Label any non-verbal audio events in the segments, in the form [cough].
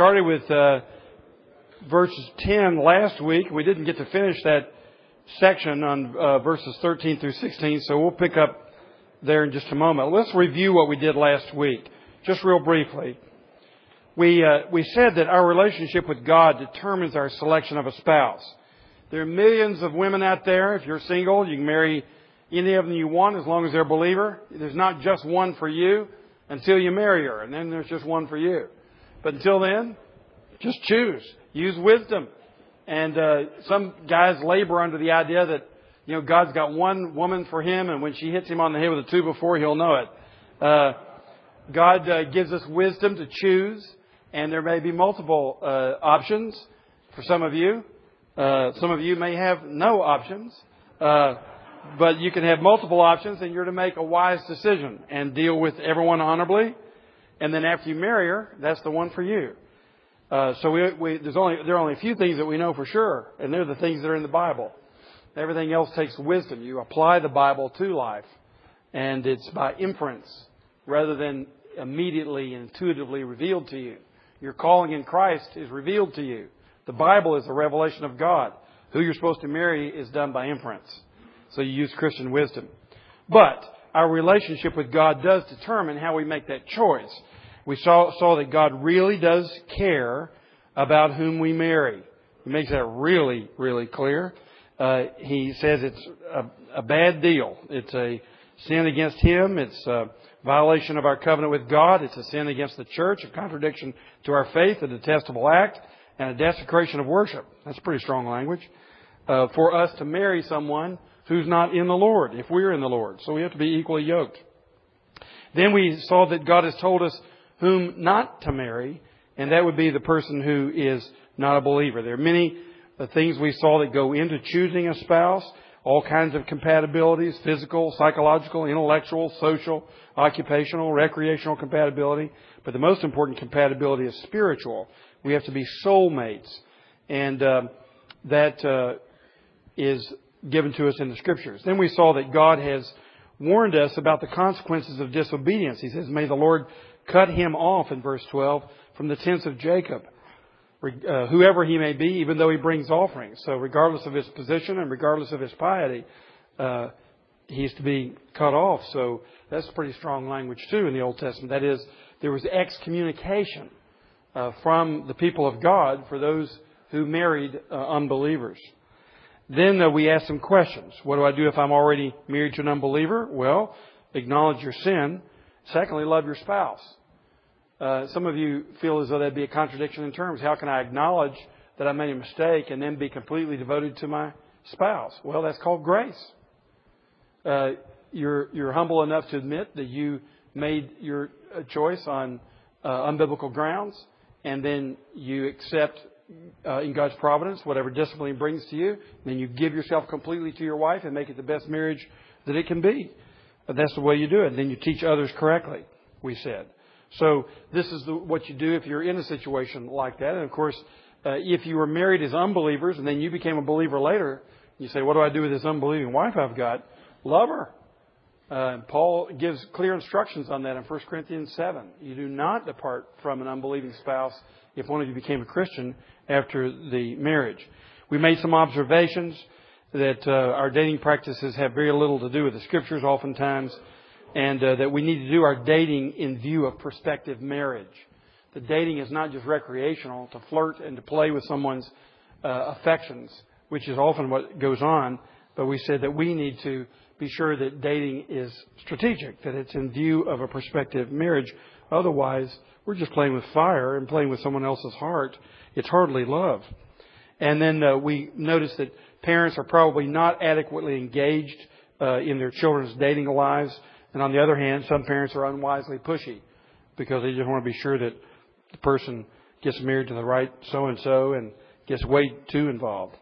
started with uh, verses 10 last week. We didn't get to finish that section on uh, verses 13 through 16, so we'll pick up there in just a moment. Let's review what we did last week, just real briefly. We, uh, we said that our relationship with God determines our selection of a spouse. There are millions of women out there. If you're single, you can marry any of them you want as long as they're a believer. There's not just one for you until you marry her, and then there's just one for you. But until then, just choose. Use wisdom. And uh, some guys labor under the idea that you know God's got one woman for him, and when she hits him on the head with a two before, he'll know it. Uh, God uh, gives us wisdom to choose, and there may be multiple uh, options for some of you. Uh, some of you may have no options. Uh, but you can have multiple options and you're to make a wise decision and deal with everyone honorably. And then after you marry her, that's the one for you. Uh, so we, we, there's only, there are only a few things that we know for sure, and they're the things that are in the Bible. Everything else takes wisdom. You apply the Bible to life, and it's by inference rather than immediately and intuitively revealed to you. Your calling in Christ is revealed to you. The Bible is a revelation of God. Who you're supposed to marry is done by inference. So you use Christian wisdom. But our relationship with God does determine how we make that choice. We saw, saw that God really does care about whom we marry. He makes that really, really clear. Uh, he says it's a, a bad deal. It's a sin against Him. It's a violation of our covenant with God. It's a sin against the church, a contradiction to our faith, a detestable act, and a desecration of worship. That's pretty strong language. Uh, for us to marry someone who's not in the Lord, if we're in the Lord. So we have to be equally yoked. Then we saw that God has told us whom not to marry, and that would be the person who is not a believer. There are many uh, things we saw that go into choosing a spouse, all kinds of compatibilities, physical, psychological, intellectual, social, occupational, recreational compatibility. But the most important compatibility is spiritual. We have to be soulmates. And uh, that uh, is given to us in the scriptures. Then we saw that God has warned us about the consequences of disobedience. He says, May the Lord cut him off in verse 12 from the tents of Jacob, uh, whoever he may be, even though he brings offerings. So, regardless of his position and regardless of his piety, uh, he's to be cut off. So, that's pretty strong language, too, in the Old Testament. That is, there was excommunication uh, from the people of God for those who married uh, unbelievers. Then we ask some questions. What do I do if I'm already married to an unbeliever? Well, acknowledge your sin. Secondly, love your spouse. Uh, some of you feel as though that'd be a contradiction in terms. How can I acknowledge that I made a mistake and then be completely devoted to my spouse? Well, that's called grace. Uh, you're, you're humble enough to admit that you made your uh, choice on uh, unbiblical grounds, and then you accept uh, in God's providence, whatever discipline brings to you, then you give yourself completely to your wife and make it the best marriage that it can be. That's the way you do it. Then you teach others correctly, we said. So this is the, what you do if you're in a situation like that. And of course, uh, if you were married as unbelievers and then you became a believer later, you say, what do I do with this unbelieving wife I've got? Love her. Uh, Paul gives clear instructions on that in 1 Corinthians 7. You do not depart from an unbelieving spouse if one of you became a Christian after the marriage. We made some observations that uh, our dating practices have very little to do with the scriptures oftentimes, and uh, that we need to do our dating in view of prospective marriage. The dating is not just recreational, to flirt and to play with someone's uh, affections, which is often what goes on, but we said that we need to be sure that dating is strategic, that it's in view of a prospective marriage. Otherwise, we're just playing with fire and playing with someone else's heart. It's hardly love. And then uh, we notice that parents are probably not adequately engaged uh, in their children's dating lives. And on the other hand, some parents are unwisely pushy because they just want to be sure that the person gets married to the right so and so and gets way too involved.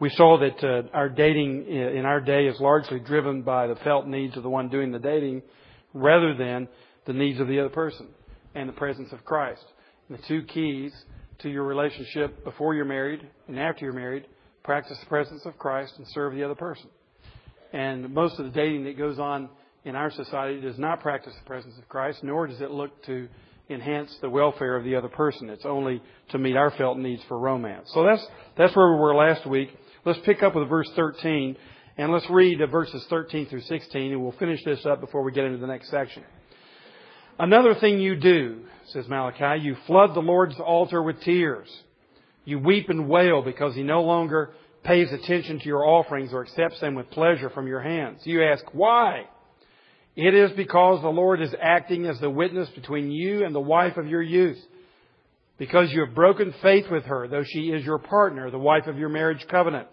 We saw that uh, our dating in our day is largely driven by the felt needs of the one doing the dating rather than the needs of the other person and the presence of Christ. And the two keys to your relationship before you're married and after you're married practice the presence of Christ and serve the other person. And most of the dating that goes on in our society does not practice the presence of Christ, nor does it look to enhance the welfare of the other person. It's only to meet our felt needs for romance. So that's, that's where we were last week. Let's pick up with verse 13 and let's read the verses 13 through 16 and we'll finish this up before we get into the next section. Another thing you do, says Malachi, you flood the Lord's altar with tears. You weep and wail because he no longer pays attention to your offerings or accepts them with pleasure from your hands. You ask, why? It is because the Lord is acting as the witness between you and the wife of your youth. Because you have broken faith with her, though she is your partner, the wife of your marriage covenant.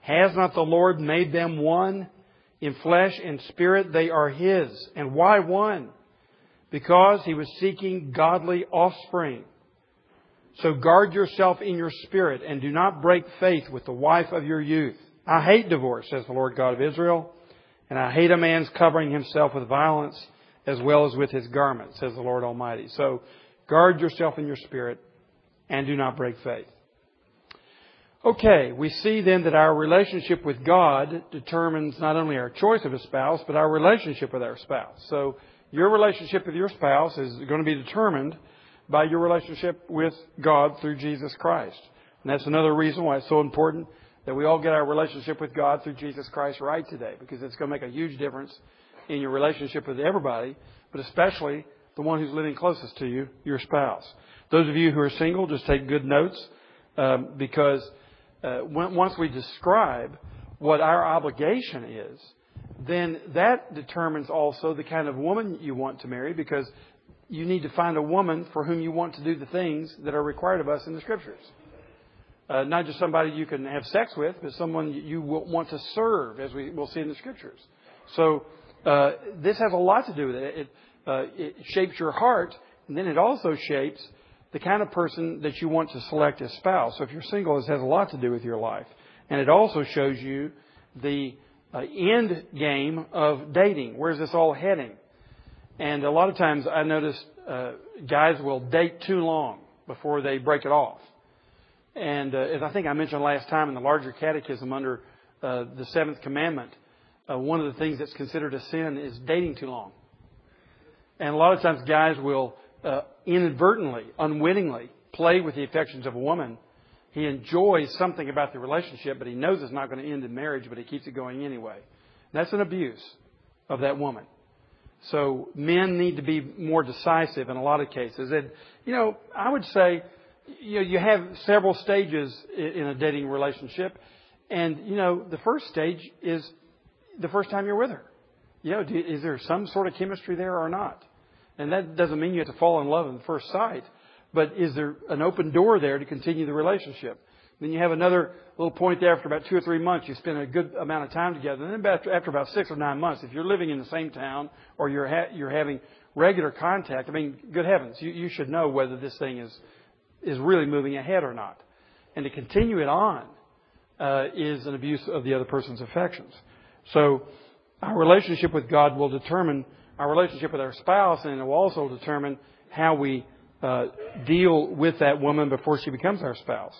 Has not the Lord made them one? In flesh and spirit they are His. And why one? Because He was seeking godly offspring. So guard yourself in your spirit and do not break faith with the wife of your youth. I hate divorce, says the Lord God of Israel, and I hate a man's covering himself with violence as well as with his garment, says the Lord Almighty. So guard yourself in your spirit and do not break faith. Okay, we see then that our relationship with God determines not only our choice of a spouse, but our relationship with our spouse. So your relationship with your spouse is going to be determined by your relationship with God through Jesus Christ. And that's another reason why it's so important that we all get our relationship with God through Jesus Christ right today, because it's going to make a huge difference in your relationship with everybody, but especially the one who's living closest to you, your spouse. Those of you who are single, just take good notes, um, because uh, when, once we describe what our obligation is, then that determines also the kind of woman you want to marry, because you need to find a woman for whom you want to do the things that are required of us in the Scriptures. Uh, not just somebody you can have sex with, but someone you will want to serve, as we will see in the Scriptures. So uh, this has a lot to do with it. It, uh, it shapes your heart, and then it also shapes the kind of person that you want to select as spouse. So if you're single, this has a lot to do with your life, and it also shows you the uh, end game of dating. Where's this all heading? And a lot of times I notice uh, guys will date too long before they break it off. And uh, as I think I mentioned last time in the larger catechism under uh, the seventh commandment, uh, one of the things that's considered a sin is dating too long. And a lot of times guys will uh, inadvertently, unwittingly play with the affections of a woman. He enjoys something about the relationship, but he knows it's not going to end in marriage, but he keeps it going anyway. That's an abuse of that woman. So men need to be more decisive in a lot of cases. And, you know, I would say, you know, you have several stages in a dating relationship. And, you know, the first stage is the first time you're with her. You know, is there some sort of chemistry there or not? And that doesn't mean you have to fall in love at first sight, but is there an open door there to continue the relationship? Then you have another little point there after about two or three months. You spend a good amount of time together. And then after, after about six or nine months, if you're living in the same town or you're, ha- you're having regular contact, I mean, good heavens, you, you should know whether this thing is, is really moving ahead or not. And to continue it on uh, is an abuse of the other person's affections. So our relationship with God will determine our relationship with our spouse, and it will also determine how we uh, deal with that woman before she becomes our spouse.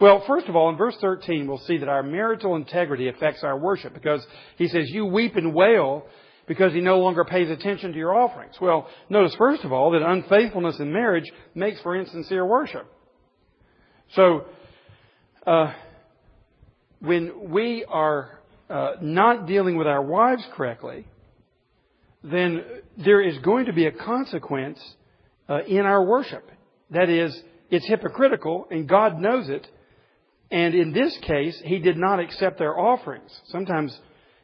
Well, first of all, in verse 13, we'll see that our marital integrity affects our worship because he says, You weep and wail because he no longer pays attention to your offerings. Well, notice first of all that unfaithfulness in marriage makes for insincere worship. So, uh, when we are uh, not dealing with our wives correctly, then there is going to be a consequence uh, in our worship. That is, it's hypocritical, and God knows it, and in this case, he did not accept their offerings. Sometimes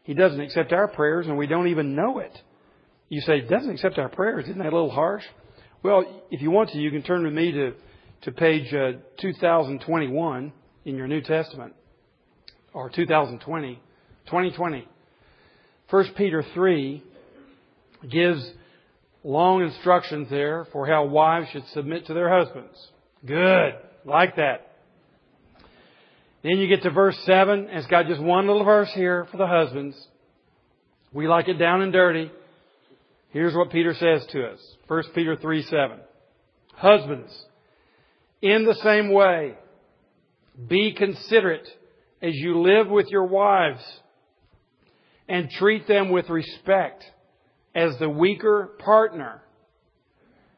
he doesn't accept our prayers and we don't even know it. You say, he doesn't accept our prayers. Isn't that a little harsh? Well, if you want to, you can turn with me to, to page uh, 2021 in your New Testament. Or 2020. 2020. 1 Peter 3 gives long instructions there for how wives should submit to their husbands. Good. Like that. Then you get to verse 7, and it's got just one little verse here for the husbands. We like it down and dirty. Here's what Peter says to us. 1 Peter 3 7. Husbands, in the same way, be considerate as you live with your wives and treat them with respect as the weaker partner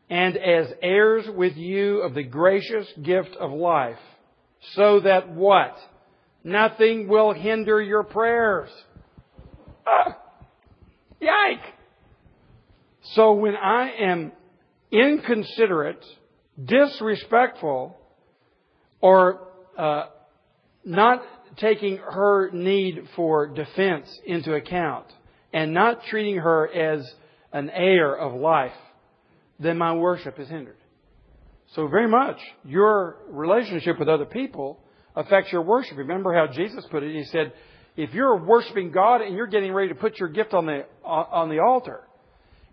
and as heirs with you of the gracious gift of life, so that what? Nothing will hinder your prayers. Uh, yike! So when I am inconsiderate, disrespectful, or uh, not taking her need for defense into account, and not treating her as an heir of life, then my worship is hindered. So very much your relationship with other people affects your worship. Remember how Jesus put it? He said, if you're worshiping God and you're getting ready to put your gift on the, on the altar,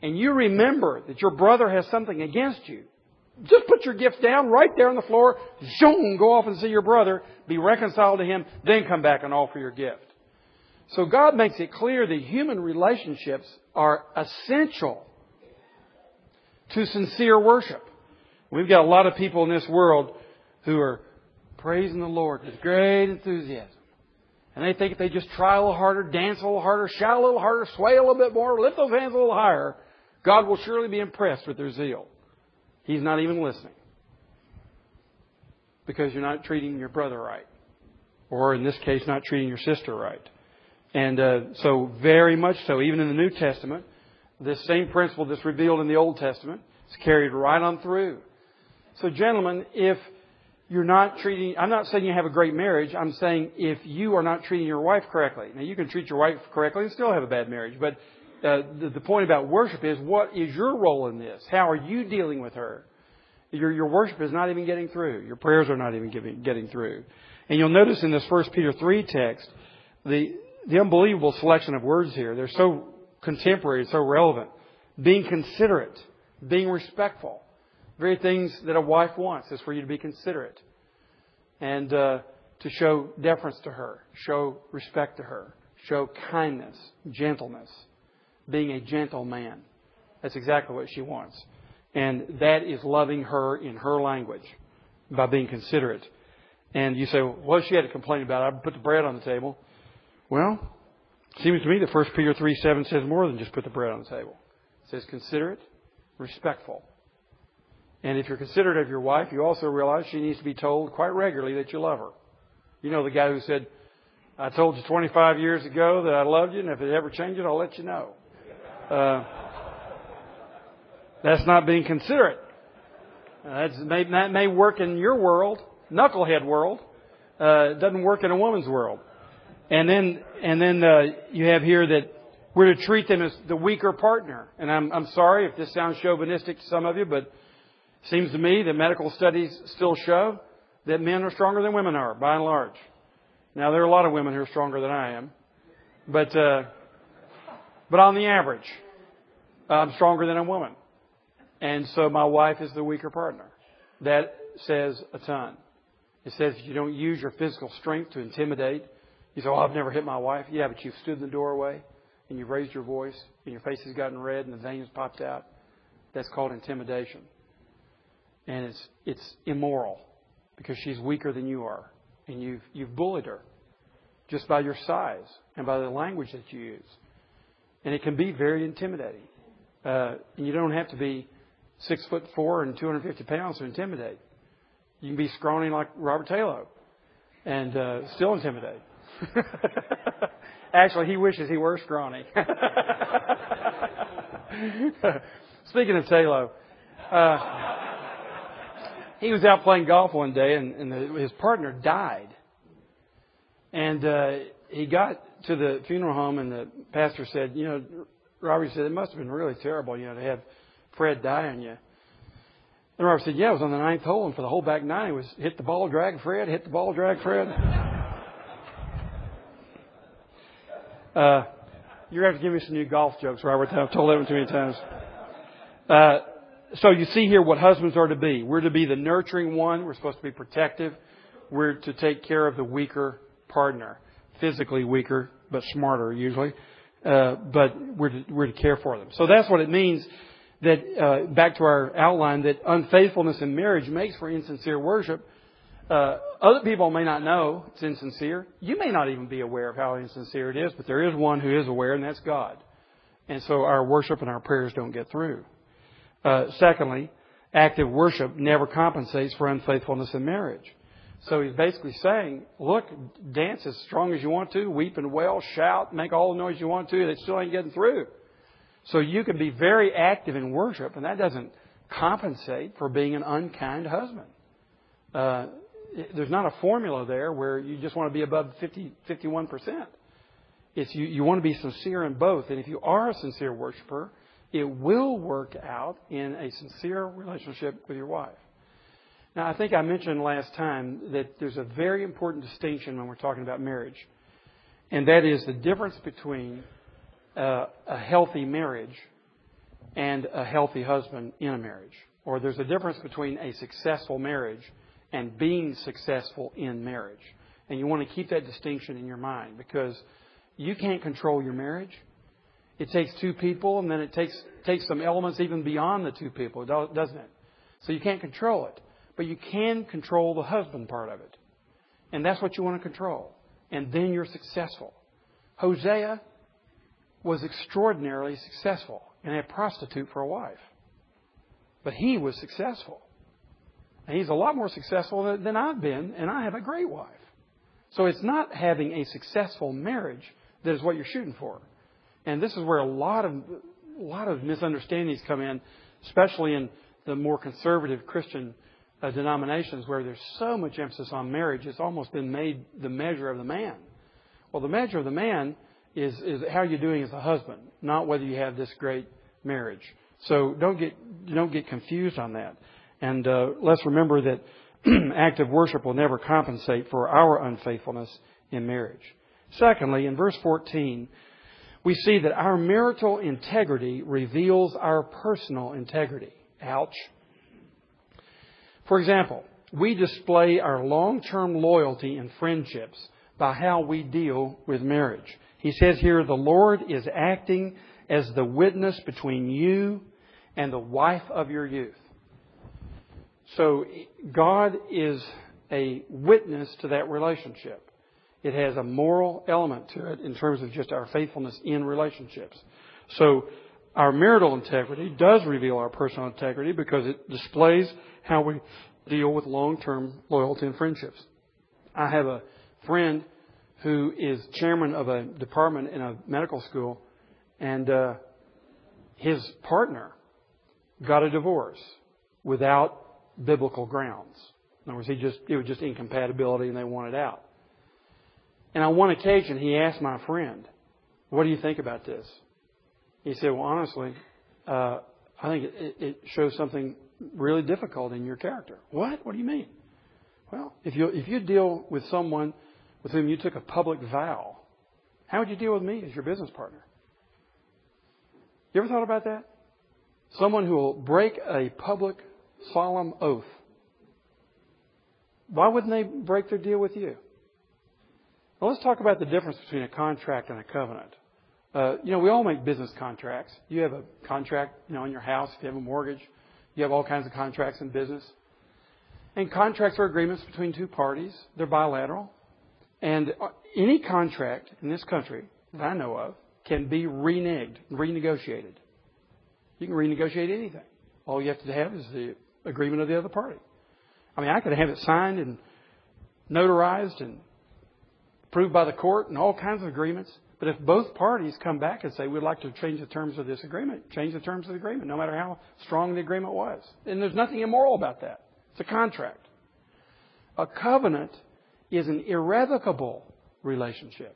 and you remember that your brother has something against you, just put your gift down right there on the floor, zoom, go off and see your brother, be reconciled to him, then come back and offer your gift. So God makes it clear that human relationships are essential to sincere worship. We've got a lot of people in this world who are praising the Lord with great enthusiasm. And they think if they just try a little harder, dance a little harder, shout a little harder, sway a little bit more, lift those hands a little higher, God will surely be impressed with their zeal. He's not even listening. Because you're not treating your brother right. Or in this case, not treating your sister right. And uh, so, very much so, even in the New Testament, this same principle that's revealed in the Old Testament is carried right on through. So, gentlemen, if you're not treating, I'm not saying you have a great marriage. I'm saying if you are not treating your wife correctly. Now, you can treat your wife correctly and still have a bad marriage. But uh, the, the point about worship is what is your role in this? How are you dealing with her? Your, your worship is not even getting through. Your prayers are not even giving, getting through. And you'll notice in this 1 Peter 3 text, the, the unbelievable selection of words here. They're so contemporary, so relevant. Being considerate, being respectful. Very things that a wife wants is for you to be considerate and uh, to show deference to her, show respect to her, show kindness, gentleness, being a gentle man. That's exactly what she wants. And that is loving her in her language by being considerate. And you say, well, what she had to complain about? I put the bread on the table. Well, seems to me that 1 Peter 3 7 says more than just put the bread on the table. It says considerate, respectful. And if you're considerate of your wife, you also realize she needs to be told quite regularly that you love her. You know the guy who said, I told you 25 years ago that I loved you, and if it ever changes, I'll let you know. Uh, that's not being considerate. Uh, may, that may work in your world, knucklehead world. Uh, it doesn't work in a woman's world. And then, and then uh, you have here that we're to treat them as the weaker partner. And I'm, I'm sorry if this sounds chauvinistic to some of you, but seems to me that medical studies still show that men are stronger than women are, by and large. Now, there are a lot of women who are stronger than I am, but uh, but on the average, I'm stronger than a woman, and so my wife is the weaker partner. That says a ton. It says you don't use your physical strength to intimidate you say, Oh, I've never hit my wife. Yeah, but you've stood in the doorway and you've raised your voice and your face has gotten red and the veins popped out. That's called intimidation. And it's, it's immoral because she's weaker than you are. And you've, you've bullied her just by your size and by the language that you use. And it can be very intimidating. Uh, and you don't have to be six foot four and 250 pounds to intimidate. You can be scrawny like Robert Taylor and uh, still intimidate. [laughs] Actually, he wishes he were scrawny. [laughs] Speaking of Taylor, uh, he was out playing golf one day, and, and the, his partner died. And uh, he got to the funeral home, and the pastor said, "You know, Robert said it must have been really terrible, you know, to have Fred die on you." And Robert said, "Yeah, it was on the ninth hole, and for the whole back nine, it was hit the ball, drag Fred, hit the ball, drag Fred." [laughs] Uh, you're to have to give me some new golf jokes, Robert. I've told that one too many times. Uh, so you see here what husbands are to be. We're to be the nurturing one. We're supposed to be protective. We're to take care of the weaker partner, physically weaker but smarter usually. Uh, but we're to, we're to care for them. So that's what it means. That uh, back to our outline, that unfaithfulness in marriage makes for insincere worship uh, other people may not know it's insincere. You may not even be aware of how insincere it is, but there is one who is aware, and that's God. And so our worship and our prayers don't get through. Uh, secondly, active worship never compensates for unfaithfulness in marriage. So he's basically saying, look, dance as strong as you want to, weep and wail, shout, make all the noise you want to, it still ain't getting through. So you can be very active in worship, and that doesn't compensate for being an unkind husband. Uh, there's not a formula there where you just want to be above 50, 51%. It's you, you want to be sincere in both. And if you are a sincere worshiper, it will work out in a sincere relationship with your wife. Now, I think I mentioned last time that there's a very important distinction when we're talking about marriage, and that is the difference between uh, a healthy marriage and a healthy husband in a marriage. Or there's a difference between a successful marriage and being successful in marriage. And you want to keep that distinction in your mind because you can't control your marriage. It takes two people, and then it takes takes some elements even beyond the two people, doesn't it? So you can't control it, but you can control the husband part of it, and that's what you want to control. And then you're successful. Hosea was extraordinarily successful and a prostitute for a wife, but he was successful. And he's a lot more successful than I've been, and I have a great wife. So it's not having a successful marriage that is what you're shooting for. And this is where a lot of a lot of misunderstandings come in, especially in the more conservative Christian uh, denominations where there's so much emphasis on marriage, it's almost been made the measure of the man. Well, the measure of the man is, is how you're doing as a husband, not whether you have this great marriage. So don't get don't get confused on that. And uh, let's remember that [clears throat] active worship will never compensate for our unfaithfulness in marriage. Secondly, in verse 14, we see that our marital integrity reveals our personal integrity. Ouch. For example, we display our long term loyalty in friendships by how we deal with marriage. He says here, the Lord is acting as the witness between you and the wife of your youth. So God is a witness to that relationship. It has a moral element to it in terms of just our faithfulness in relationships. So our marital integrity does reveal our personal integrity because it displays how we deal with long-term loyalty and friendships. I have a friend who is chairman of a department in a medical school, and uh, his partner got a divorce without biblical grounds. In other words, he just it was just incompatibility, and they wanted out. And on one occasion, he asked my friend, "What do you think about this?" He said, "Well, honestly, uh, I think it, it shows something really difficult in your character." What? What do you mean? Well, if you if you deal with someone with whom you took a public vow, how would you deal with me as your business partner? You ever thought about that? Someone who will break a public solemn oath. Why wouldn't they break their deal with you? Well, let's talk about the difference between a contract and a covenant. Uh, you know, we all make business contracts. You have a contract, you know, on your house. If you have a mortgage, you have all kinds of contracts in business. And contracts are agreements between two parties. They're bilateral. And uh, any contract in this country that I know of can be reneged, renegotiated. You can renegotiate anything. All you have to have is the agreement of the other party. I mean, I could have it signed and notarized and approved by the court and all kinds of agreements. But if both parties come back and say, we'd like to change the terms of this agreement, change the terms of the agreement, no matter how strong the agreement was. And there's nothing immoral about that. It's a contract. A covenant is an irrevocable relationship.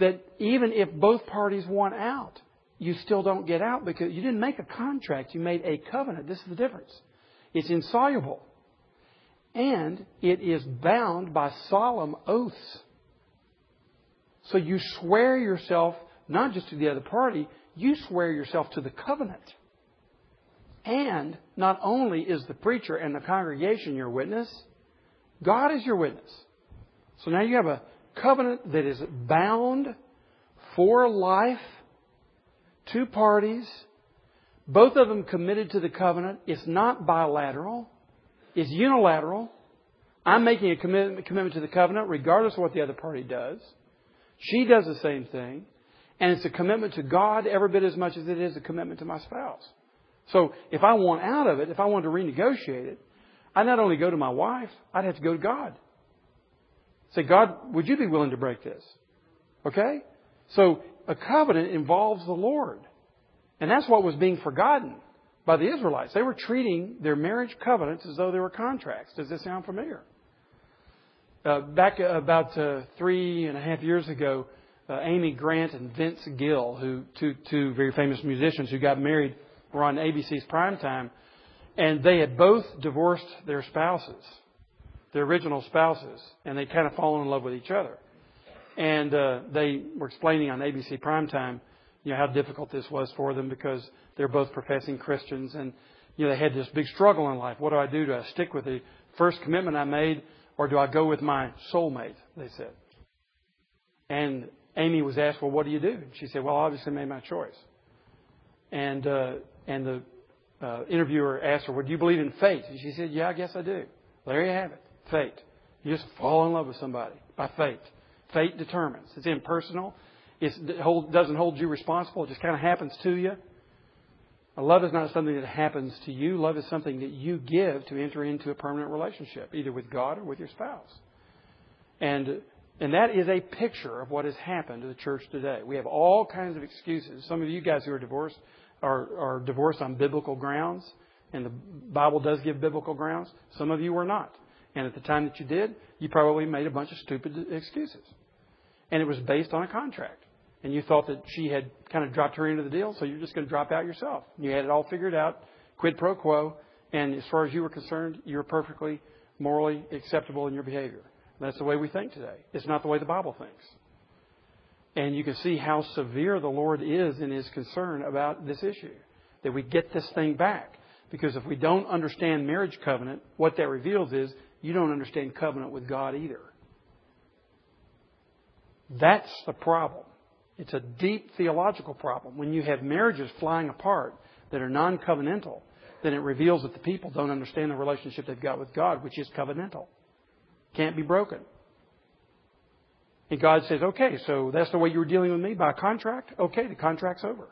That even if both parties want out, you still don't get out because you didn't make a contract, you made a covenant. This is the difference. It's insoluble. And it is bound by solemn oaths. So you swear yourself not just to the other party, you swear yourself to the covenant. And not only is the preacher and the congregation your witness, God is your witness. So now you have a covenant that is bound for life, two parties, both of them committed to the covenant. It's not bilateral, it's unilateral. I'm making a commitment, to the covenant regardless of what the other party does. She does the same thing. And it's a commitment to God every bit as much as it is a commitment to my spouse. So if I want out of it, if I want to renegotiate it, I not only go to my wife, I'd have to go to God. Say, God, would you be willing to break this? Okay? So a covenant involves the Lord. And that's what was being forgotten by the Israelites. They were treating their marriage covenants as though they were contracts. Does this sound familiar? Uh, back about uh, three and a half years ago, uh, Amy Grant and Vince Gill, who two two very famous musicians who got married, were on ABC's primetime, and they had both divorced their spouses, their original spouses, and they kind of fallen in love with each other. And uh, they were explaining on ABC primetime, you know, how difficult this was for them because they're both professing Christians, and you know, they had this big struggle in life. What do I do? Do I stick with the first commitment I made, or do I go with my soulmate? They said. And Amy was asked, "Well, what do you do?" And She said, "Well, I obviously made my choice." And uh, and the uh, interviewer asked her, "Well, do you believe in fate?" And she said, "Yeah, I guess I do." There you have it, fate. You just fall in love with somebody by fate. Fate determines. It's impersonal. It doesn't hold you responsible. It just kind of happens to you. Love is not something that happens to you. Love is something that you give to enter into a permanent relationship, either with God or with your spouse. And and that is a picture of what has happened to the church today. We have all kinds of excuses. Some of you guys who are divorced are, are divorced on biblical grounds, and the Bible does give biblical grounds. Some of you were not. And at the time that you did, you probably made a bunch of stupid excuses. And it was based on a contract. And you thought that she had kind of dropped her into the deal, so you're just going to drop out yourself. You had it all figured out, quid pro quo, and as far as you were concerned, you were perfectly morally acceptable in your behavior. That's the way we think today. It's not the way the Bible thinks. And you can see how severe the Lord is in his concern about this issue. That we get this thing back. Because if we don't understand marriage covenant, what that reveals is you don't understand covenant with God either. That's the problem. It's a deep theological problem. When you have marriages flying apart that are non covenantal, then it reveals that the people don't understand the relationship they've got with God, which is covenantal. Can't be broken. And God says, okay, so that's the way you were dealing with me by contract? Okay, the contract's over.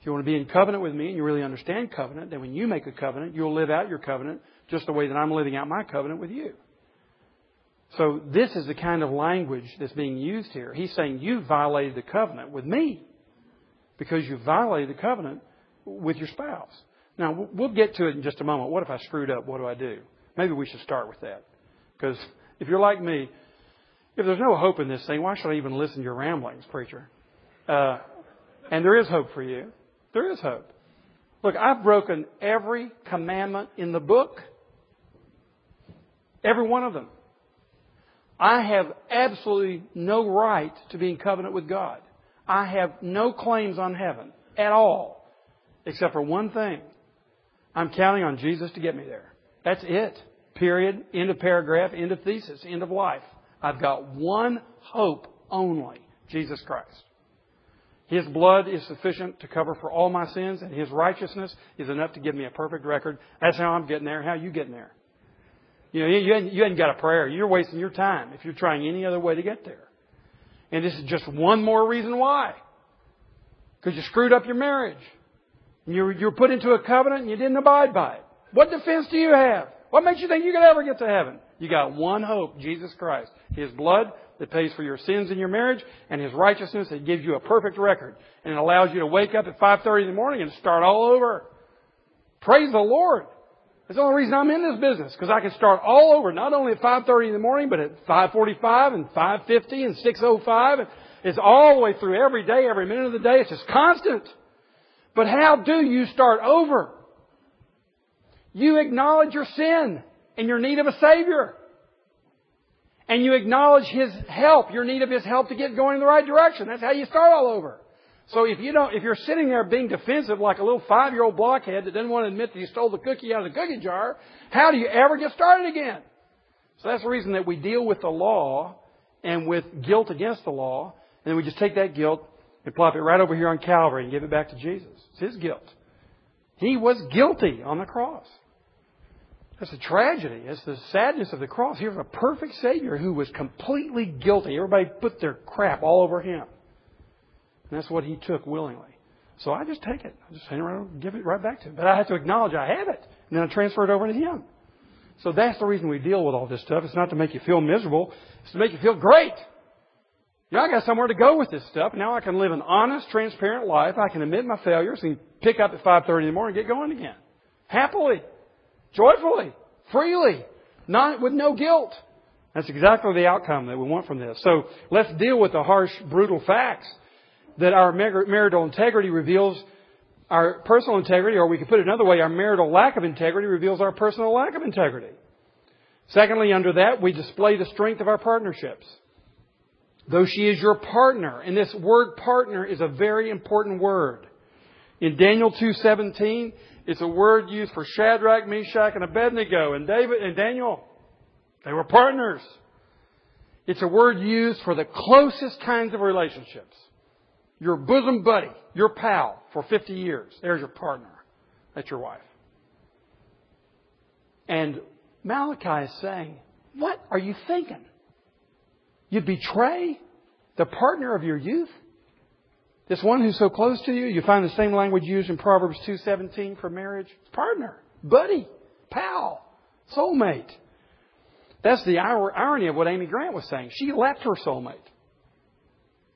If you want to be in covenant with me and you really understand covenant, then when you make a covenant, you'll live out your covenant just the way that I'm living out my covenant with you. So this is the kind of language that's being used here. He's saying you violated the covenant with me because you violated the covenant with your spouse. Now, we'll get to it in just a moment. What if I screwed up? What do I do? Maybe we should start with that. Because if you're like me, if there's no hope in this thing, why should I even listen to your ramblings, preacher? Uh, and there is hope for you. There is hope. Look, I've broken every commandment in the book. Every one of them. I have absolutely no right to be in covenant with God. I have no claims on heaven at all, except for one thing. I'm counting on Jesus to get me there. That's it. Period. End of paragraph. End of thesis. End of life. I've got one hope only Jesus Christ. His blood is sufficient to cover for all my sins, and His righteousness is enough to give me a perfect record. That's how I'm getting there. How you getting there? You know, you hadn't, you hadn't got a prayer. You're wasting your time if you're trying any other way to get there. And this is just one more reason why. Because you screwed up your marriage. And you you were put into a covenant and you didn't abide by it. What defense do you have? What makes you think you could ever get to heaven? You got one hope, Jesus Christ. His blood that pays for your sins in your marriage and His righteousness that gives you a perfect record. And it allows you to wake up at 5.30 in the morning and start all over. Praise the Lord. That's the only reason I'm in this business, because I can start all over, not only at 5.30 in the morning, but at 5.45 and 5.50 and 6.05. It's all the way through every day, every minute of the day. It's just constant. But how do you start over? You acknowledge your sin and your need of a Savior. And you acknowledge His help, your need of His help to get going in the right direction. That's how you start all over. So if you don't, if you're sitting there being defensive like a little five-year-old blockhead that doesn't want to admit that you stole the cookie out of the cookie jar, how do you ever get started again? So that's the reason that we deal with the law and with guilt against the law, and then we just take that guilt and plop it right over here on Calvary and give it back to Jesus. It's His guilt. He was guilty on the cross. That's a tragedy. It's the sadness of the cross. Here's a perfect Savior who was completely guilty. Everybody put their crap all over Him. And that's what he took willingly. So I just take it. I just hand it around, give it right back to him. But I have to acknowledge I have it, and then I transfer it over to him. So that's the reason we deal with all this stuff. It's not to make you feel miserable. It's to make you feel great. You know, I got somewhere to go with this stuff. Now I can live an honest, transparent life. I can admit my failures and pick up at 5.30 in the morning and get going again. Happily. Joyfully. Freely. Not with no guilt. That's exactly the outcome that we want from this. So let's deal with the harsh, brutal facts that our marital integrity reveals our personal integrity, or we could put it another way, our marital lack of integrity reveals our personal lack of integrity. Secondly, under that, we display the strength of our partnerships. Though she is your partner, and this word partner is a very important word. In Daniel 2.17, it's a word used for Shadrach, Meshach, and Abednego, and David and Daniel. They were partners. It's a word used for the closest kinds of relationships. Your bosom buddy, your pal for 50 years. There's your partner. That's your wife. And Malachi is saying, What are you thinking? You'd betray the partner of your youth? This one who's so close to you, you find the same language used in Proverbs 2.17 for marriage. Partner, buddy, pal, soulmate. That's the irony of what Amy Grant was saying. She left her soulmate.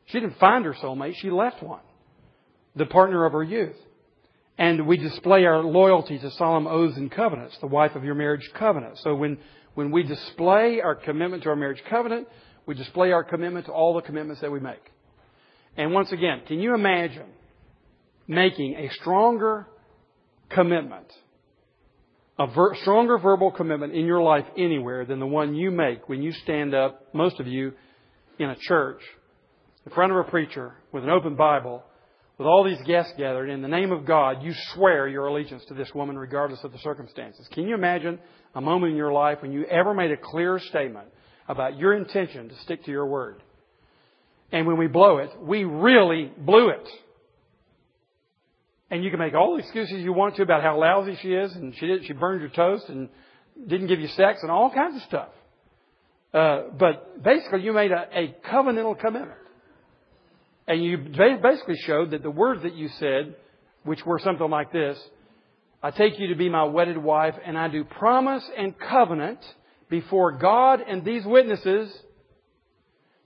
She didn't find her soulmate, she left one. The partner of her youth. And we display our loyalty to solemn oaths and covenants, the wife of your marriage covenant. So when, when we display our commitment to our marriage covenant, we display our commitment to all the commitments that we make. And once again, can you imagine making a stronger commitment, a ver- stronger verbal commitment in your life anywhere than the one you make when you stand up, most of you, in a church, in front of a preacher with an open Bible, with all these guests gathered, in the name of God, you swear your allegiance to this woman regardless of the circumstances. Can you imagine a moment in your life when you ever made a clear statement about your intention to stick to your word? And when we blow it, we really blew it. And you can make all the excuses you want to about how lousy she is, and she did, she burned your toast and didn't give you sex and all kinds of stuff. Uh, but basically, you made a, a covenantal commitment. And you basically showed that the words that you said, which were something like this, I take you to be my wedded wife, and I do promise and covenant before God and these witnesses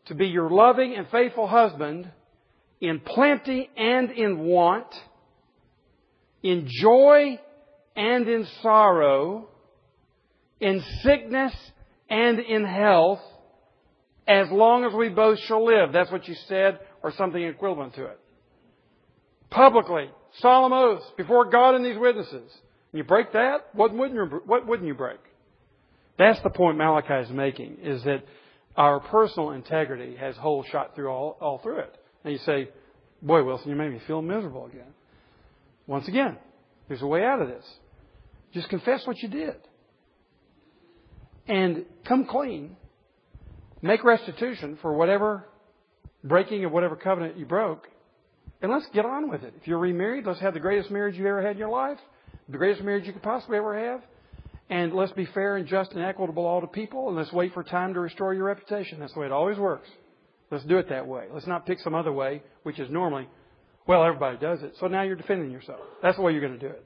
to be your loving and faithful husband in plenty and in want, in joy and in sorrow, in sickness and in health, as long as we both shall live. That's what you said, or something equivalent to it. Publicly, solemn oaths before God and these witnesses. You break that, what wouldn't you, what wouldn't you break? That's the point Malachi is making, is that our personal integrity has holes shot through all, all through it. And you say, boy, Wilson, you made me feel miserable again. Once again, there's a way out of this. Just confess what you did. And come clean. Make restitution for whatever breaking of whatever covenant you broke. And let's get on with it. If you're remarried, let's have the greatest marriage you've ever had in your life, the greatest marriage you could possibly ever have. And let's be fair and just and equitable all to people, and let's wait for time to restore your reputation. That's the way it always works. Let's do it that way. Let's not pick some other way, which is normally, well, everybody does it. So now you're defending yourself. That's the way you're going to do it.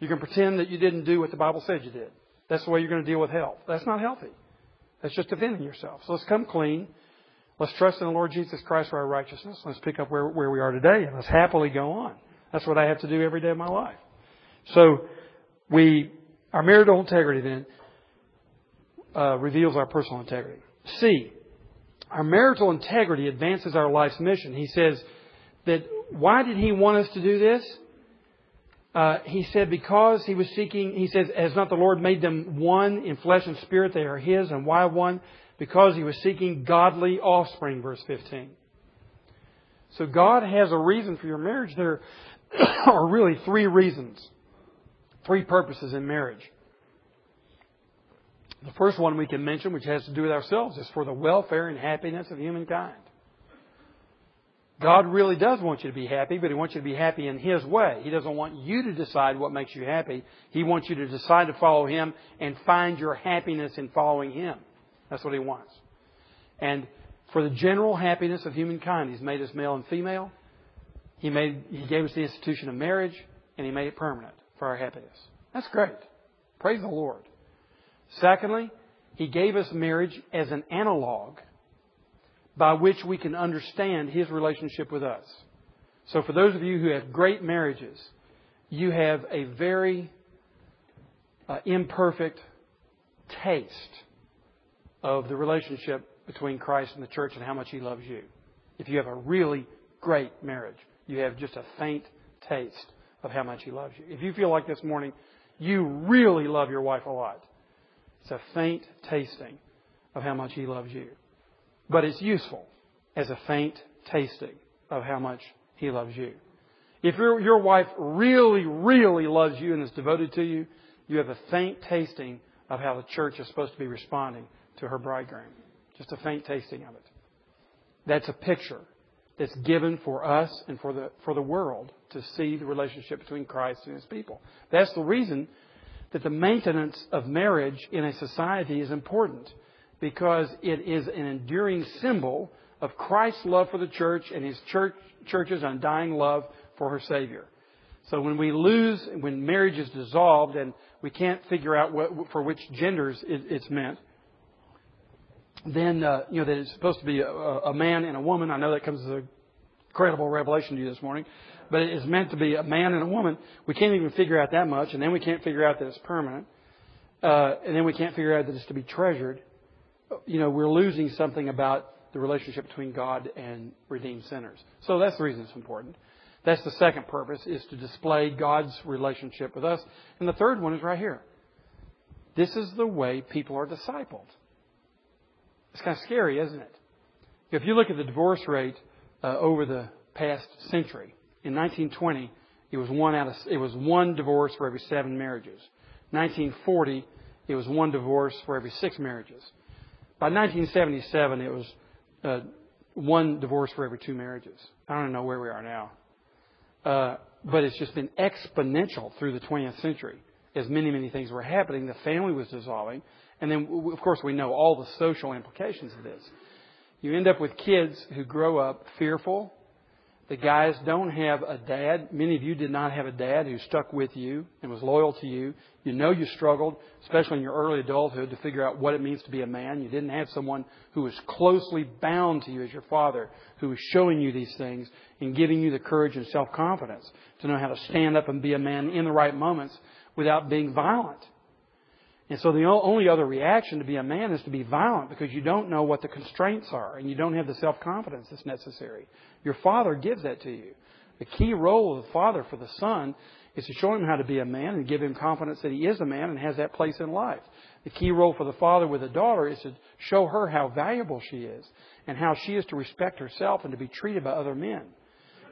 You can pretend that you didn't do what the Bible said you did. That's the way you're going to deal with health. That's not healthy. That's just defending yourself. So let's come clean. Let's trust in the Lord Jesus Christ for our righteousness. Let's pick up where, where we are today and let's happily go on. That's what I have to do every day of my life. So we our marital integrity then uh, reveals our personal integrity. C. Our marital integrity advances our life's mission. He says that why did he want us to do this? Uh, he said because he was seeking. He says, "Has not the Lord made them one in flesh and spirit? They are His, and why one? Because he was seeking godly offspring." Verse fifteen. So God has a reason for your marriage. There [coughs] are really three reasons three purposes in marriage. The first one we can mention, which has to do with ourselves, is for the welfare and happiness of humankind. God really does want you to be happy, but He wants you to be happy in His way. He doesn't want you to decide what makes you happy. He wants you to decide to follow Him and find your happiness in following Him. That's what He wants. And for the general happiness of humankind, He's made us male and female He made, He gave us the institution of marriage and He made it permanent for our happiness. That's great. Praise the Lord. Secondly, He gave us marriage as an analog by which we can understand His relationship with us. So for those of you who have great marriages, you have a very uh, imperfect taste of the relationship between Christ and the church and how much He loves you. If you have a really great marriage, you have just a faint taste of how much He loves you. If you feel like this morning, you really love your wife a lot. It's a faint tasting of how much He loves you. But it's useful as a faint tasting of how much He loves you. If your, your wife really, really loves you and is devoted to you, you have a faint tasting of how the church is supposed to be responding to her bridegroom. Just a faint tasting of it. That's a picture that's given for us and for the, for the world to see the relationship between Christ and His people. That's the reason that the maintenance of marriage in a society is important because it is an enduring symbol of Christ's love for the church and His church, church's undying love for her Savior. So when we lose, when marriage is dissolved and we can't figure out what, for which genders it, it's meant, then uh, you know that it's supposed to be a, a, man and a woman. I know that comes as a credible revelation to you this morning, but it is meant to be a man and a woman. We can't even figure out that much, and then we can't figure out that it's permanent, uh, and then we can't figure out that it's to be treasured. You know, we're losing something about the relationship between God and redeemed sinners. So that's the reason it's important. That's the second purpose, is to display God's relationship with us. And the third one is right here. This is the way people are discipled. It's kind of scary, isn't it? If you look at the divorce rate uh, over the past century, in 1920, it was one out of it was one divorce for every seven marriages. 1940, it was one divorce for every six marriages. By 1977, it was uh, one divorce for every two marriages. I don't know where we are now. Uh, but it's just been exponential through the 20th century as many, many things were happening. The family was dissolving. And then, of course, we know all the social implications of this. You end up with kids who grow up fearful, the guys don't have a dad. Many of you did not have a dad who stuck with you and was loyal to you. You know you struggled, especially in your early adulthood, to figure out what it means to be a man. You didn't have someone who was closely bound to you as your father, who was showing you these things and giving you the courage and self-confidence to know how to stand up and be a man in the right moments without being violent. And so the only other reaction to be a man is to be violent because you don't know what the constraints are and you don't have the self-confidence that's necessary. Your father gives that to you. The key role of the father for the son is to show him how to be a man and give him confidence that he is a man and has that place in life. The key role for the father with a daughter is to show her how valuable she is and how she is to respect herself and to be treated by other men.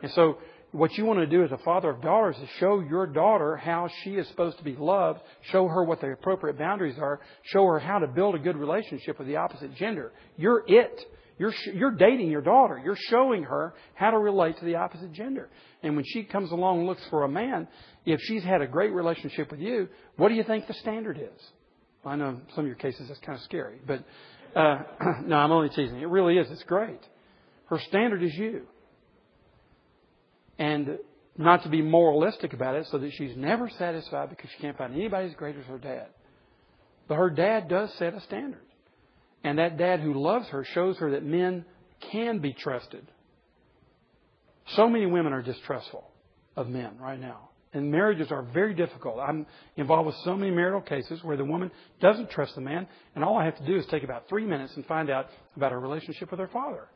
And so what you want to do as a father of daughters is show your daughter how she is supposed to be loved, show her what the appropriate boundaries are, show her how to build a good relationship with the opposite gender. You're it. You're, you're dating your daughter. You're showing her how to relate to the opposite gender. And when she comes along and looks for a man, if she's had a great relationship with you, what do you think the standard is? I know some of your cases that's kind of scary, but uh, [clears throat] no, I'm only teasing. It really is. It's great. Her standard is you and not to be moralistic about it so that she's never satisfied because she can't find anybody as great as her dad. But her dad does set a standard. And that dad who loves her shows her that men can be trusted. So many women are distrustful of men right now. And marriages are very difficult. I'm involved with so many marital cases where the woman doesn't trust the man, and all I have to do is take about three minutes and find out about her relationship with her father.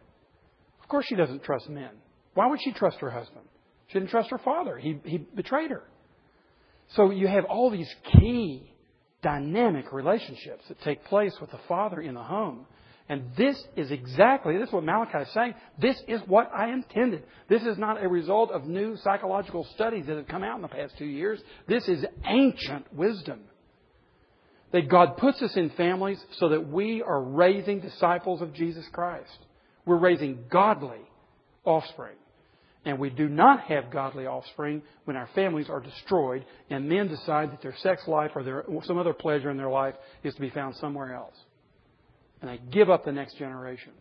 Of course, she doesn't trust men. Why would she trust her husband? She didn't trust her father. He, he betrayed her. So you have all these key dynamic relationships that take place with the father in the home. And this is exactly, this is what Malachi is saying. This is what I intended. This is not a result of new psychological studies that have come out in the past two years. This is ancient wisdom. That God puts us in families so that we are raising disciples of Jesus Christ. We're raising godly offspring. And we do not have godly offspring when our families are destroyed and men decide that their sex life or their, some other pleasure in their life is to be found somewhere else. And they give up the next generation.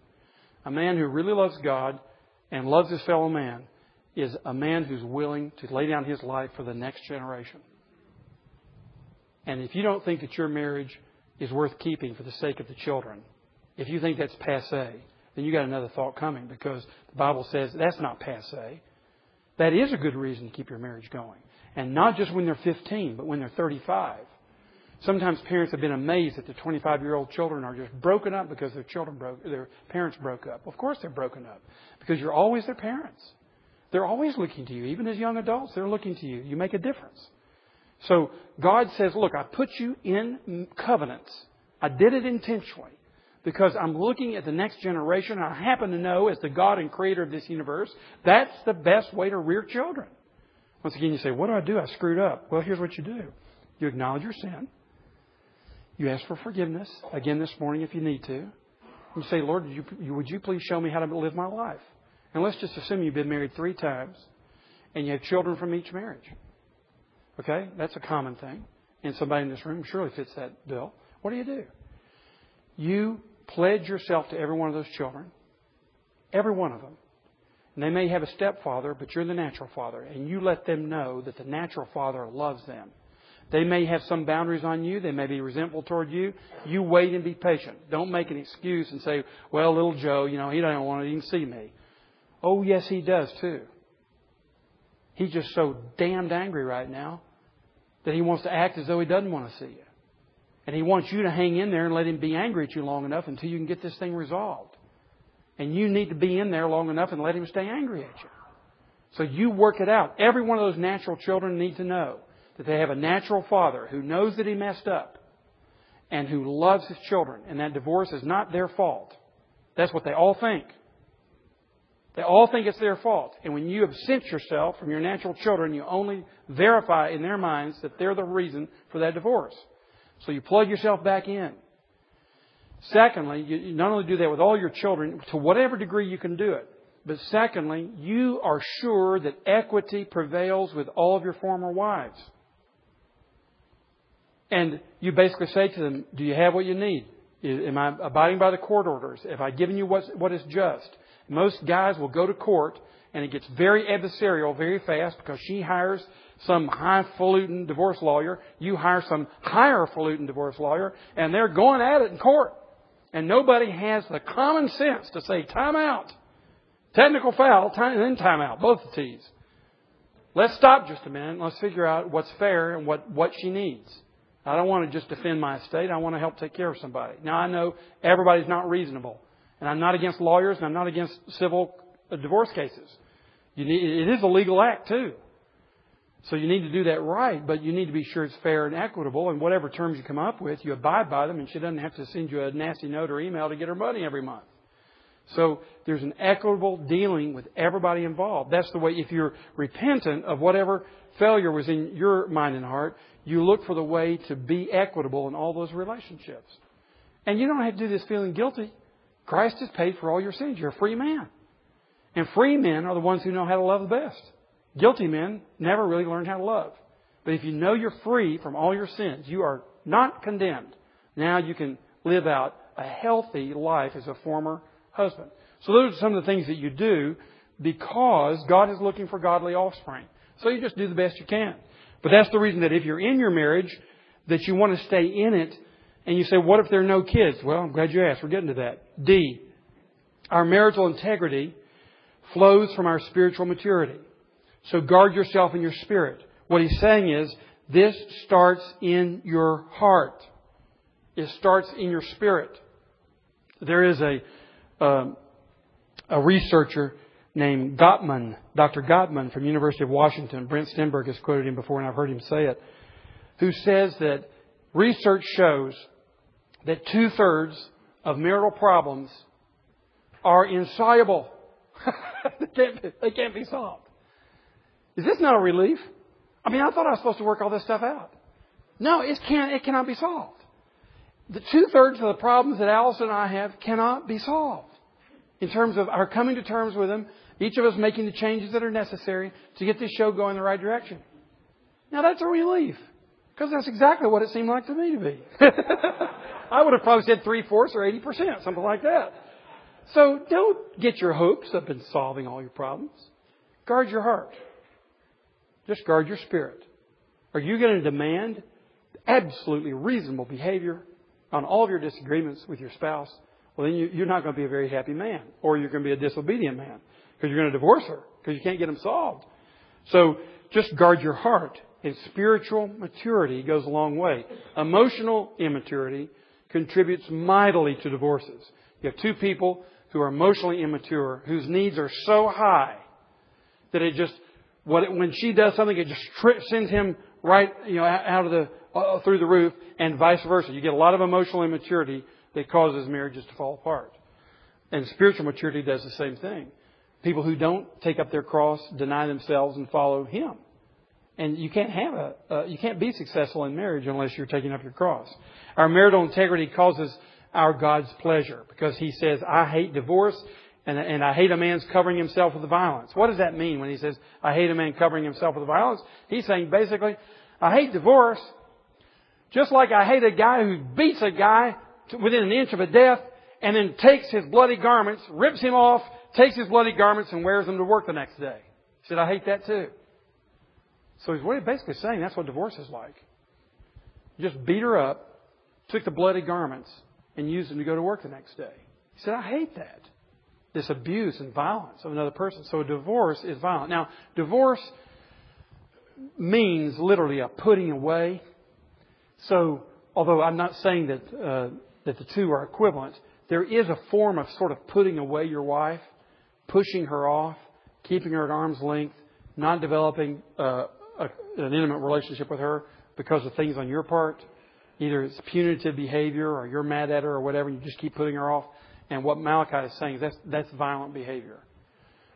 A man who really loves God and loves his fellow man is a man who's willing to lay down his life for the next generation. And if you don't think that your marriage is worth keeping for the sake of the children, if you think that's passe, then you got another thought coming because the Bible says that's not passe. That is a good reason to keep your marriage going. And not just when they're 15, but when they're 35. Sometimes parents have been amazed that the 25 year old children are just broken up because their children broke, their parents broke up. Of course they're broken up because you're always their parents. They're always looking to you. Even as young adults, they're looking to you. You make a difference. So God says, look, I put you in covenants. I did it intentionally because I'm looking at the next generation. And I happen to know, as the God and creator of this universe, that's the best way to rear children. Once again, you say, what do I do? I screwed up. Well, here's what you do. You acknowledge your sin. You ask for forgiveness again this morning if you need to. You say, Lord, you, would you please show me how to live my life? And let's just assume you've been married three times and you have children from each marriage. Okay? That's a common thing. And somebody in this room surely fits that bill. What do you do? You pledge yourself to every one of those children, every one of them. And they may have a stepfather, but you're the natural father. And you let them know that the natural father loves them. They may have some boundaries on you. They may be resentful toward you. You wait and be patient. Don't make an excuse and say, well, little Joe, you know, he doesn't want to even see me. Oh, yes, he does too. He's just so damned angry right now that he wants to act as though he doesn't want to see you. And he wants you to hang in there and let him be angry at you long enough until you can get this thing resolved. And you need to be in there long enough and let him stay angry at you. So you work it out. Every one of those natural children need to know that they have a natural father who knows that he messed up and who loves his children. And that divorce is not their fault. That's what they all think. They all think it's their fault. And when you absent yourself from your natural children, you only verify in their minds that they're the reason for that divorce. So you plug yourself back in. Secondly, you not only do that with all your children, to whatever degree you can do it, but secondly, you are sure that equity prevails with all of your former wives. And you basically say to them, Do you have what you need? Am I abiding by the court orders? Have I given you what is just? Most guys will go to court and it gets very adversarial very fast because she hires some highfalutin divorce lawyer, you hire some higher falutin divorce lawyer, and they're going at it in court. And nobody has the common sense to say time out. Technical foul, time, then time out. Both the T's. Let's stop just a minute. Let's figure out what's fair and what, what she needs. I don't want to just defend my estate. I want to help take care of somebody. Now I know everybody's not reasonable. And I'm not against lawyers and I'm not against civil uh, divorce cases. Need, it is a legal act too. So you need to do that right, but you need to be sure it's fair and equitable and whatever terms you come up with, you abide by them and she doesn't have to send you a nasty note or email to get her money every month. So there's an equitable dealing with everybody involved. That's the way, if you're repentant of whatever failure was in your mind and heart, you look for the way to be equitable in all those relationships. And you don't have to do this feeling guilty. Christ has paid for all your sins. You're a free man. And free men are the ones who know how to love the best. Guilty men never really learn how to love. But if you know you're free from all your sins, you are not condemned. Now you can live out a healthy life as a former husband. So those are some of the things that you do because God is looking for godly offspring. So you just do the best you can. But that's the reason that if you're in your marriage, that you want to stay in it, and you say, what if there are no kids? Well, I'm glad you asked. We're getting to that. D. Our marital integrity flows from our spiritual maturity. So guard yourself in your spirit. What he's saying is, this starts in your heart. It starts in your spirit. There is a, uh, a researcher named Gottman, Dr. Gottman from University of Washington. Brent Stenberg has quoted him before and I've heard him say it, who says that research shows that two thirds of marital problems are insoluble. [laughs] they, can't be, they can't be solved. Is this not a relief? I mean, I thought I was supposed to work all this stuff out. No, it can't, it cannot be solved. The two thirds of the problems that Allison and I have cannot be solved. In terms of our coming to terms with them, each of us making the changes that are necessary to get this show going in the right direction. Now that's a relief. Because that's exactly what it seemed like to me to be. [laughs] I would have probably said three fourths or eighty percent, something like that. So don't get your hopes up in solving all your problems. guard your heart. Just guard your spirit. Are you going to demand absolutely reasonable behavior on all of your disagreements with your spouse? Well, then you, are not going to be a very happy man, or you're going to be a disobedient man because you're going to divorce her because you can't get them solved. So just guard your heart. And spiritual maturity goes a long way. Emotional immaturity contributes mightily to divorces. You have two people who are emotionally immature, whose needs are so high that it just, what it, when she does something, it just tri- sends him right, you know, out of the, uh, through the roof, and vice versa. You get a lot of emotional immaturity that causes marriages to fall apart. And spiritual maturity does the same thing. People who don't take up their cross, deny themselves, and follow Him. And you can't have a, uh, you can't be successful in marriage unless you're taking up your cross. Our marital integrity causes our God's pleasure because He says, I hate divorce and, and I hate a man's covering himself with violence. What does that mean when He says, I hate a man covering himself with violence? He's saying basically, I hate divorce just like I hate a guy who beats a guy within an inch of a death and then takes his bloody garments, rips him off, takes his bloody garments and wears them to work the next day. He said, I hate that too. So he's basically saying that's what divorce is like. You just beat her up, took the bloody garments, and used them to go to work the next day. He said, I hate that. This abuse and violence of another person. So a divorce is violent. Now, divorce means literally a putting away. So, although I'm not saying that, uh, that the two are equivalent, there is a form of sort of putting away your wife, pushing her off, keeping her at arm's length, not developing uh, a, an intimate relationship with her because of things on your part. Either it's punitive behavior or you're mad at her or whatever, and you just keep putting her off. And what Malachi is saying is that's, that's violent behavior.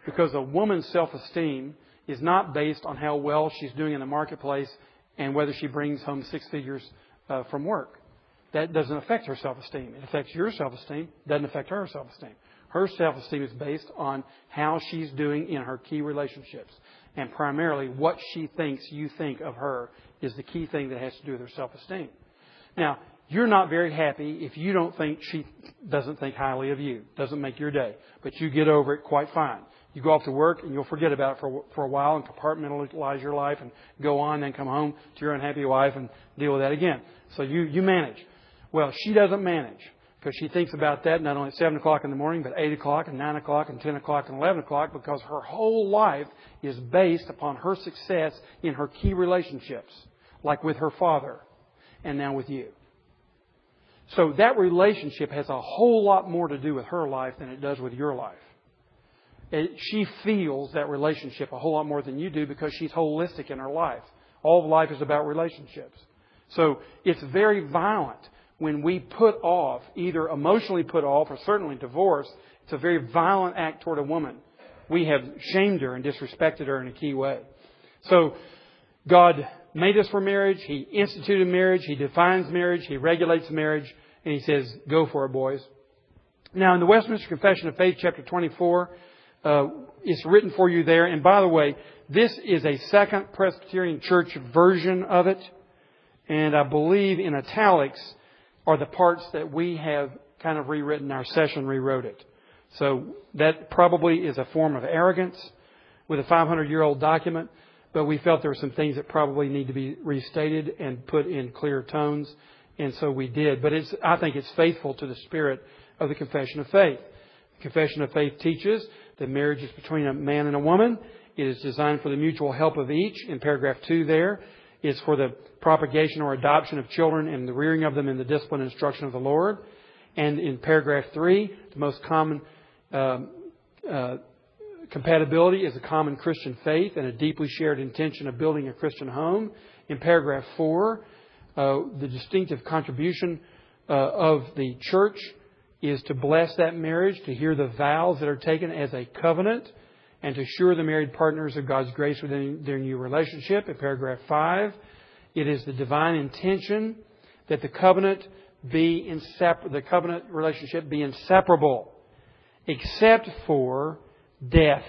Because a woman's self-esteem is not based on how well she's doing in the marketplace and whether she brings home six figures uh, from work. That doesn't affect her self-esteem. It affects your self-esteem. Doesn't affect her self-esteem. Her self-esteem is based on how she's doing in her key relationships. And primarily, what she thinks you think of her is the key thing that has to do with her self-esteem. Now, you're not very happy if you don't think she doesn't think highly of you, doesn't make your day, but you get over it quite fine. You go off to work and you'll forget about it for, for a while and compartmentalize your life and go on, then come home to your unhappy wife and deal with that again. So you, you manage. Well, she doesn't manage because she thinks about that not only at 7 o'clock in the morning, but 8 o'clock and 9 o'clock and 10 o'clock and 11 o'clock because her whole life is based upon her success in her key relationships, like with her father and now with you. So that relationship has a whole lot more to do with her life than it does with your life. It, she feels that relationship a whole lot more than you do because she's holistic in her life. All of life is about relationships. So it's very violent when we put off, either emotionally put off or certainly divorce. It's a very violent act toward a woman. We have shamed her and disrespected her in a key way. So God made us for marriage. He instituted marriage. He defines marriage. He regulates marriage. And He says, go for it, boys. Now, in the Westminster Confession of Faith, chapter 24, uh, it's written for you there. And by the way, this is a Second Presbyterian Church version of it. And I believe in italics are the parts that we have kind of rewritten. Our session rewrote it. So that probably is a form of arrogance with a 500 year old document. But we felt there were some things that probably need to be restated and put in clear tones. And so we did. But it's, I think it's faithful to the spirit of the Confession of Faith. The Confession of Faith teaches that marriage is between a man and a woman. It is designed for the mutual help of each. In paragraph two there, it's for the propagation or adoption of children and the rearing of them in the discipline and instruction of the Lord. And in paragraph three, the most common um, uh, compatibility is a common Christian faith and a deeply shared intention of building a Christian home. In paragraph four, uh, the distinctive contribution uh, of the church is to bless that marriage, to hear the vows that are taken as a covenant, and to assure the married partners of God's grace within their new relationship. In paragraph 5, it is the divine intention that the covenant be insep- the covenant relationship be inseparable, except for death.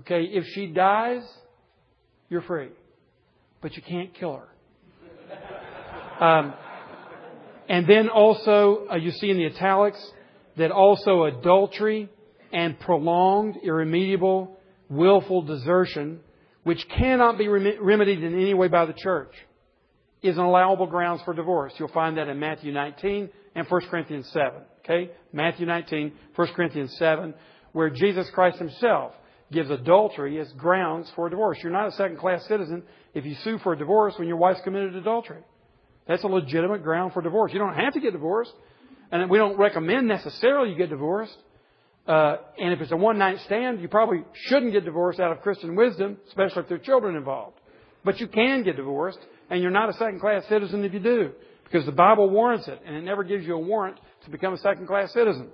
Okay, if she dies, you're free, but you can't kill her. [laughs] Um, and then also, uh, you see in the italics that also adultery and prolonged, irremediable, willful desertion, which cannot be remedied in any way by the church, is an allowable grounds for divorce. You'll find that in Matthew 19 and 1 Corinthians 7. Okay? Matthew 19, 1 Corinthians 7, where Jesus Christ himself gives adultery as grounds for divorce. You're not a second class citizen if you sue for a divorce when your wife's committed adultery. That's a legitimate ground for divorce. You don't have to get divorced. And we don't recommend necessarily you get divorced. Uh, and if it's a one night stand, you probably shouldn't get divorced out of Christian wisdom, especially if there are children involved. But you can get divorced, and you're not a second class citizen if you do, because the Bible warrants it, and it never gives you a warrant to become a second class citizen.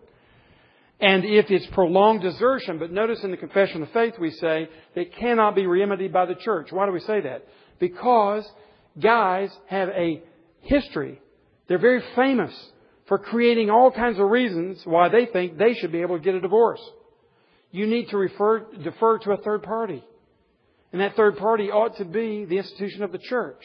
And if it's prolonged desertion, but notice in the Confession of Faith we say it cannot be remedied by the church. Why do we say that? Because guys have a history. They're very famous for creating all kinds of reasons why they think they should be able to get a divorce. You need to refer, defer to a third party. And that third party ought to be the institution of the church,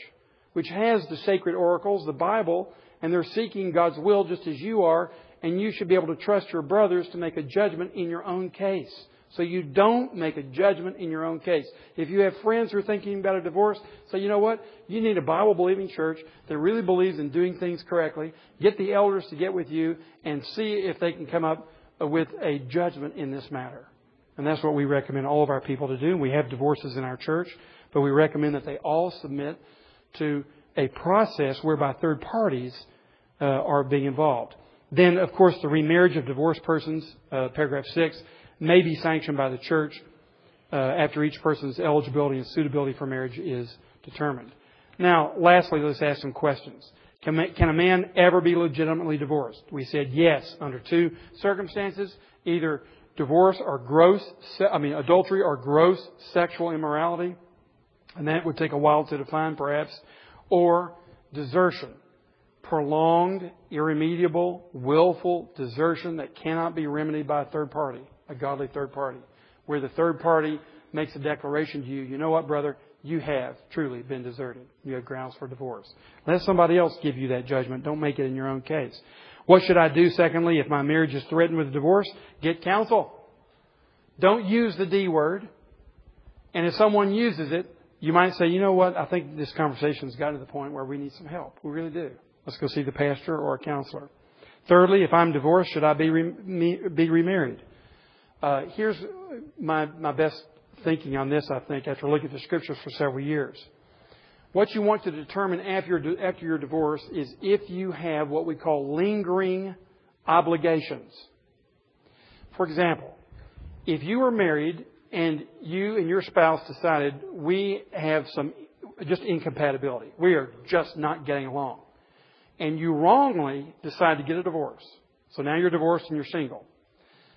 which has the sacred oracles, the Bible, and they're seeking God's will just as you are, and you should be able to trust your brothers to make a judgment in your own case. So you don't make a judgment in your own case. If you have friends who are thinking about a divorce, say, you know what? You need a Bible believing church that really believes in doing things correctly. Get the elders to get with you and see if they can come up with a judgment in this matter. And that's what we recommend all of our people to do. We have divorces in our church, but we recommend that they all submit to a process whereby third parties uh, are being involved. Then, of course, the remarriage of divorced persons, uh, paragraph 6, may be sanctioned by the church uh, after each person's eligibility and suitability for marriage is determined. Now, lastly, let's ask some questions. Can, can a man ever be legitimately divorced? We said yes under two circumstances, either divorce or gross, I mean adultery or gross sexual immorality, and that would take a while to define perhaps, or desertion prolonged, irremediable, willful desertion that cannot be remedied by a third party a godly third party, where the third party makes a declaration to you, you know what, brother? You have truly been deserted. You have grounds for divorce. Let somebody else give you that judgment. Don't make it in your own case. What should I do, secondly, if my marriage is threatened with divorce? Get counsel. Don't use the D word. And if someone uses it, you might say, you know what, I think this conversation's gotten to the point where we need some help. We really do. Let's go see the pastor or a counselor. Thirdly, if I'm divorced, should I be, re- be remarried? Uh, here's my, my best thinking on this, I think, after looking at the scriptures for several years. What you want to determine after your, after your divorce is if you have what we call lingering obligations. For example, if you were married and you and your spouse decided we have some just incompatibility, we are just not getting along, and you wrongly decide to get a divorce, so now you're divorced and you're single.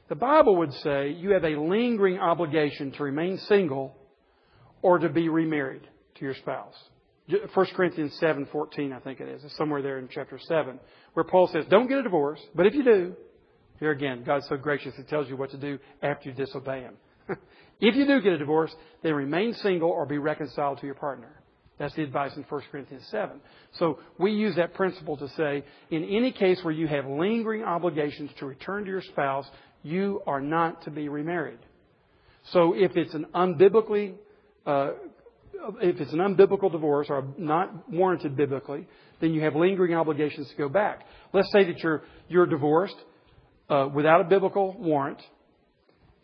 The Bible would say you have a lingering obligation to remain single or to be remarried to your spouse. 1 Corinthians 7:14 I think it is. It's somewhere there in chapter 7 where Paul says, "Don't get a divorce, but if you do, here again, God's so gracious he tells you what to do after you disobey him. [laughs] if you do get a divorce, then remain single or be reconciled to your partner." That's the advice in 1 Corinthians 7. So we use that principle to say, in any case where you have lingering obligations to return to your spouse, you are not to be remarried. So if it's an unbiblically, uh, if it's an unbiblical divorce or not warranted biblically, then you have lingering obligations to go back. Let's say that you're you're divorced uh, without a biblical warrant.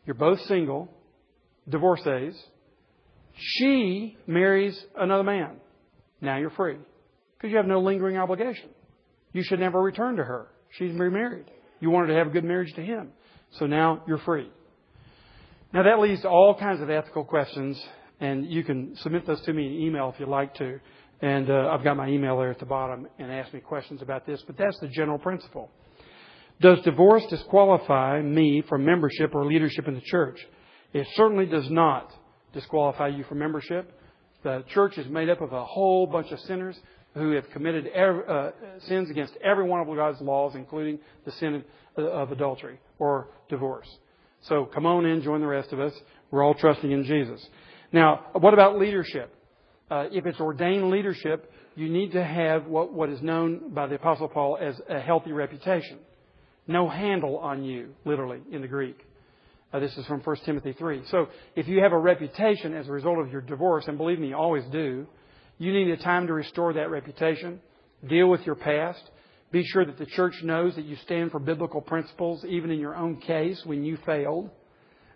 You're both single, divorcees. She marries another man. Now you're free because you have no lingering obligation. You should never return to her. She's remarried. You wanted to have a good marriage to him. So now you're free. Now that leads to all kinds of ethical questions, and you can submit those to me in email if you'd like to. And uh, I've got my email there at the bottom and ask me questions about this, but that's the general principle. Does divorce disqualify me from membership or leadership in the church? It certainly does not disqualify you from membership. The church is made up of a whole bunch of sinners who have committed every, uh, sins against every one of God's laws, including the sin of adultery or divorce. So come on in, join the rest of us. We're all trusting in Jesus. Now, what about leadership? Uh, if it's ordained leadership, you need to have what, what is known by the Apostle Paul as a healthy reputation. No handle on you, literally, in the Greek. Uh, this is from 1 Timothy 3. So if you have a reputation as a result of your divorce, and believe me, you always do, you need a time to restore that reputation. Deal with your past. Be sure that the church knows that you stand for biblical principles, even in your own case when you failed.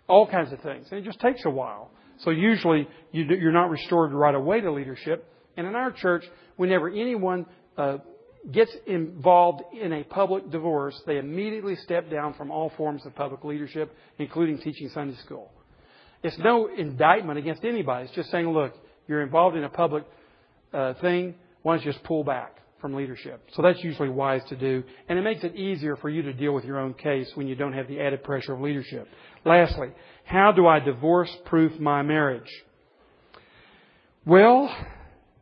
All kinds of things. And it just takes a while. So usually you're not restored right away to leadership. And in our church, whenever anyone uh, gets involved in a public divorce, they immediately step down from all forms of public leadership, including teaching Sunday school. It's no indictment against anybody. It's just saying, look, you're involved in a public uh, thing. Why don't you just pull back from leadership? So that's usually wise to do, and it makes it easier for you to deal with your own case when you don't have the added pressure of leadership. Lastly, how do I divorce proof my marriage? Well,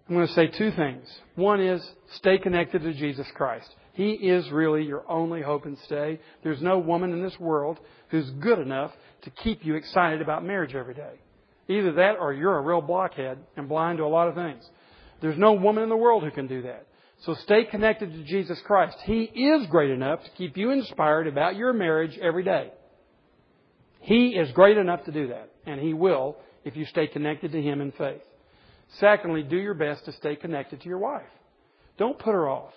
I'm going to say two things. One is stay connected to Jesus Christ. He is really your only hope and stay. There's no woman in this world who's good enough to keep you excited about marriage every day. Either that or you're a real blockhead and blind to a lot of things. There's no woman in the world who can do that. So stay connected to Jesus Christ. He is great enough to keep you inspired about your marriage every day. He is great enough to do that, and He will if you stay connected to Him in faith. Secondly, do your best to stay connected to your wife. Don't put her off.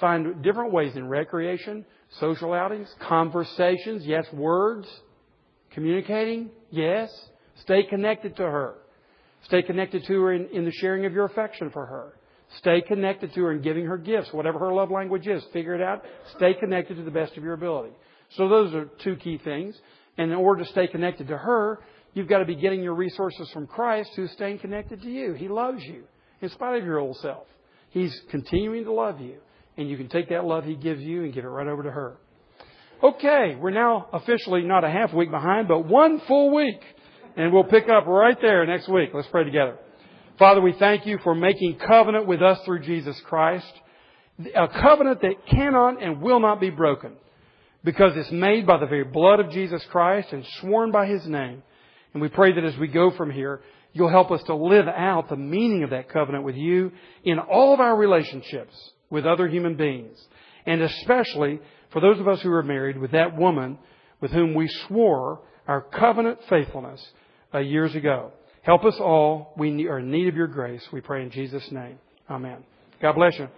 Find different ways in recreation, social outings, conversations, yes, words, communicating, yes. Stay connected to her. Stay connected to her in, in, the sharing of your affection for her. Stay connected to her in giving her gifts, whatever her love language is. Figure it out. Stay connected to the best of your ability. So those are two key things. And in order to stay connected to her, You've got to be getting your resources from Christ who's staying connected to you. He loves you in spite of your old self. He's continuing to love you. And you can take that love He gives you and give it right over to her. Okay, we're now officially not a half week behind, but one full week. And we'll pick up right there next week. Let's pray together. Father, we thank you for making covenant with us through Jesus Christ. A covenant that cannot and will not be broken because it's made by the very blood of Jesus Christ and sworn by His name. And we pray that as we go from here, you'll help us to live out the meaning of that covenant with you in all of our relationships with other human beings. And especially for those of us who are married with that woman with whom we swore our covenant faithfulness years ago. Help us all. We are in need of your grace. We pray in Jesus' name. Amen. God bless you.